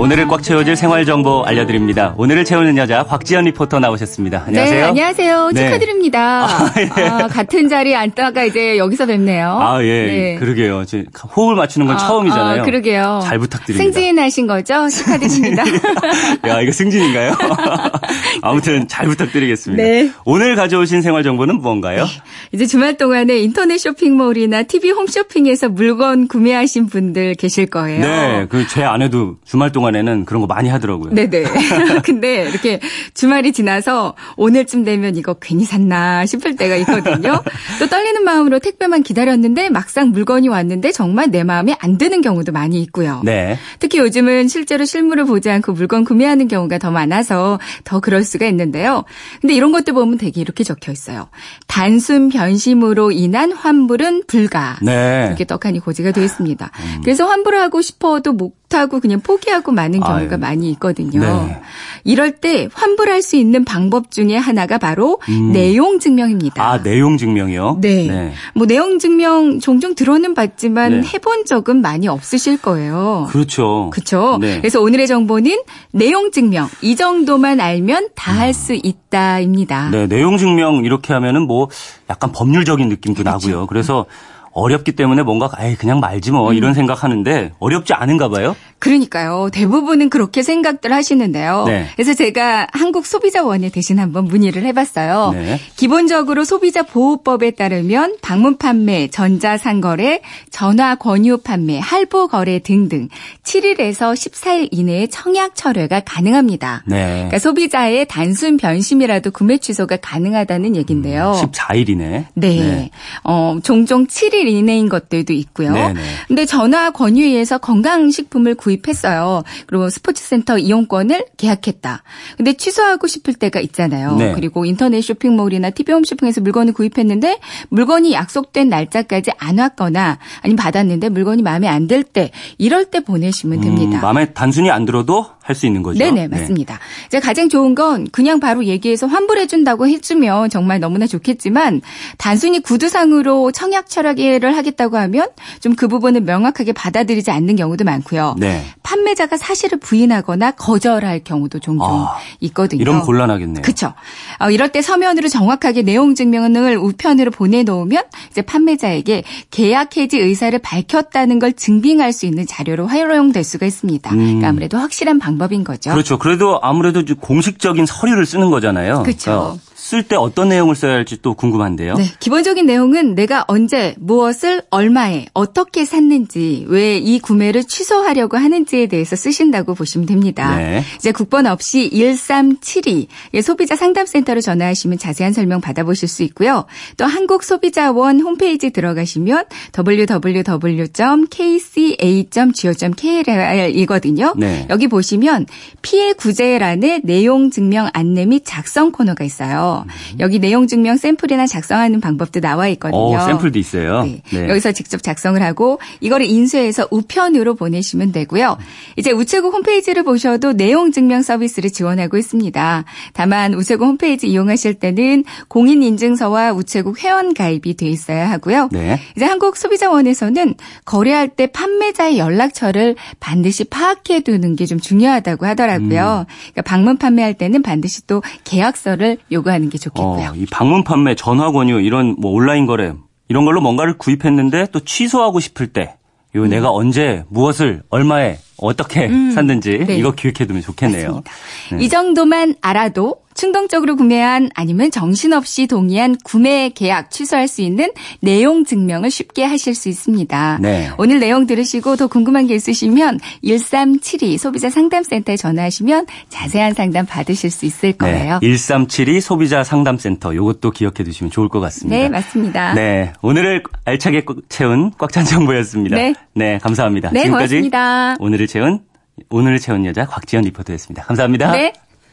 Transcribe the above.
오늘을 꽉 채워줄 생활 정보 알려드립니다. 오늘을 채우는 여자 곽지연 리포터 나오셨습니다. 안녕하세요. 네, 안녕하세요. 네. 축하드립니다. 아, 예. 아, 같은 자리에 앉다가 이제 여기서 뵙네요. 아, 예. 네. 그러게요. 호흡을 맞추는 건 아, 처음이잖아요. 아, 그러게요. 잘 부탁드립니다. 승진하신 거죠? 축하드립니다. 야, 이거 승진인가요? 아무튼 잘 부탁드리겠습니다. 네. 오늘 가져오신 생활 정보는 뭔가요? 네. 이제 주말 동안에 인터넷 쇼핑몰이나 TV 홈쇼핑에서 물건 구매하신 분들 계실 거예요. 네, 그 제 아내도 주말 동안 에는 그런 거 많이 하더라고요. 네네. 근데 이렇게 주말이 지나서 오늘쯤 되면 이거 괜히 샀나 싶을 때가 있거든요. 또 떨리는 마음으로 택배만 기다렸는데 막상 물건이 왔는데 정말 내 마음에 안 드는 경우도 많이 있고요. 네. 특히 요즘은 실제로 실물을 보지 않고 물건 구매하는 경우가 더 많아서 더 그럴 수가 있는데요. 근데 이런 것들 보면 되게 이렇게 적혀 있어요. 단순 변심으로 인한 환불은 불가. 네. 이렇게 떡하니 고지가 되어 있습니다. 음. 그래서 환불을 하고 싶어도 못 하고 그냥 포기하고 마는 경우가 아유. 많이 있거든요. 네. 이럴 때 환불할 수 있는 방법 중에 하나가 바로 음. 내용 증명입니다. 아, 내용 증명이요? 네. 네. 뭐 내용 증명 종종 들어는 봤지만 네. 해본 적은 많이 없으실 거예요. 그렇죠. 그렇죠. 네. 그래서 오늘의 정보는 내용 증명 이 정도만 알면 다 할수 음. 있다입니다. 네, 내용 증명 이렇게 하면은 뭐 약간 법률적인 느낌도 그렇죠. 나고요. 그래서 어렵기 때문에 뭔가 에이 그냥 말지 뭐 음. 이런 생각하는데 어렵지 않은가 봐요. 그러니까요. 대부분은 그렇게 생각들 하시는데요. 네. 그래서 제가 한국 소비자원에 대신 한번 문의를 해봤어요. 네. 기본적으로 소비자 보호법에 따르면 방문 판매, 전자상거래, 전화 권유 판매, 할부 거래 등등 7일에서 14일 이내에 청약 철회가 가능합니다. 네. 그러니까 소비자의 단순 변심이라도 구매 취소가 가능하다는 얘긴데요. 음, 14일 이내. 네. 네. 어, 종종 7일 이내인 것들도 있고요. 네네. 네. 근데 전화 권유위에서 건강식품을 구입했어요. 그리고 스포츠센터 이용권을 계약했다. 근데 취소하고 싶을 때가 있잖아요. 네. 그리고 인터넷 쇼핑몰이나 TV홈 쇼핑에서 물건을 구입했는데 물건이 약속된 날짜까지 안 왔거나 아니면 받았는데 물건이 마음에 안 들 때 이럴 때 보내시면 됩니다. 음, 마음에 단순히 안 들어도 할 수 있는 거죠. 네네 네. 맞습니다. 네. 이제 가장 좋은 건 그냥 바로 얘기해서 환불해 준다고 해주면 정말 너무나 좋겠지만 단순히 구두상으로 청약 철학 을 하겠다고 하면 좀 그 부분을 명확하게 받아들이지 않는 경우도 많고요. 네. 판매자가 사실을 부인하거나 거절할 경우도 종종 아, 있거든요. 이런 곤란하겠네요. 그렇죠. 어, 이럴 때 서면으로 정확하게 내용 증명을 우편으로 보내놓으면 이제 판매자에게 계약 해지 의사를 밝혔다는 걸 증빙할 수 있는 자료로 활용될 수가 있습니다. 음. 그러니까 아무래도 확실한 방법인 거죠. 그렇죠. 그래도 아무래도 공식적인 서류를 쓰는 거잖아요. 그렇죠. 그러니까 쓸때 어떤 내용을 써야 할지 또 궁금한데요. 네, 기본적인 내용은 내가 언제 무엇을 얼마에 어떻게 샀는지 왜 이 구매를 취소하려고 하는지 에 대해서 쓰신다고 보시면 됩니다. 네. 이제 국번 없이 1372 소비자 상담센터로 전화하시면 자세한 설명 받아보실 수 있고요. 또 한국소비자원 홈페이지 들어가시면 www.kca.go.kr이거든요. 네. 여기 보시면 피해 구제란에 내용 증명 안내 및 작성 코너가 있어요. 여기 내용 증명 샘플이나 작성하는 방법도 나와 있거든요. 오, 샘플도 있어요. 네. 네. 여기서 직접 작성을 하고 이거를 인쇄해서 우편으로 보내시면 되고요. 이제 우체국 홈페이지를 보셔도 내용 증명 서비스를 지원하고 있습니다. 다만 우체국 홈페이지 이용하실 때는 공인 인증서와 우체국 회원 가입이 돼 있어야 하고요. 네. 이제 한국 소비자원에서는 거래할 때 판매자의 연락처를 반드시 파악해 두는 게 좀 중요하다고 하더라고요. 음. 그러니까 방문 판매할 때는 반드시 또 계약서를 요구하는 하는 게 좋겠고요. 어, 이 방문 판매, 전화 권유 이런 뭐 온라인 거래 이런 걸로 뭔가를 구입했는데 또 취소하고 싶을 때 요 음. 내가 언제 무엇을 얼마에 어떻게 음. 샀는지 네. 이거 기억해두면 좋겠네요. 네. 이 정도만 알아도 충동적으로 구매한 아니면 정신없이 동의한 구매 계약 취소할 수 있는 내용 증명을 쉽게 하실 수 있습니다. 네. 오늘 내용 들으시고 더 궁금한 게 있으시면 1372 소비자 상담센터에 전화하시면 자세한 상담 받으실 수 있을 네. 거예요. 네. 1372 소비자 상담센터 이것도 기억해 두시면 좋을 것 같습니다. 네, 맞습니다. 네. 오늘을 알차게 채운 꽉 찬 정보였습니다. 네. 네, 감사합니다. 네, 지금까지 고맙습니다. 오늘을 채운 오늘을 채운 여자 곽지연 리포터였습니다. 감사합니다. 네.